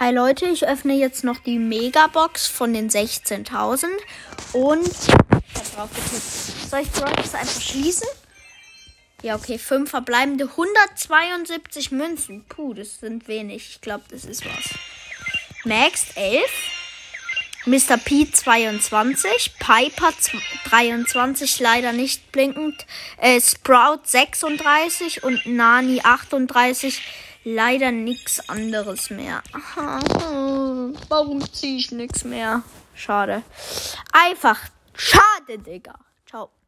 Hi Leute, ich öffne jetzt noch die Megabox von den 16.000 und ich hab drauf getippt. Soll ich Brawlbox einfach schließen? Ja, okay, 5 verbleibende 172 Münzen. Puh, das sind wenig. Ich glaube, das ist was. Max 11. Mr. P 22, Piper 23, leider nicht blinkend, äh, Sprout 36 und Nani 38, leider nichts anderes mehr. Warum ziehe ich nichts mehr? Schade. Einfach schade, Digga. Ciao.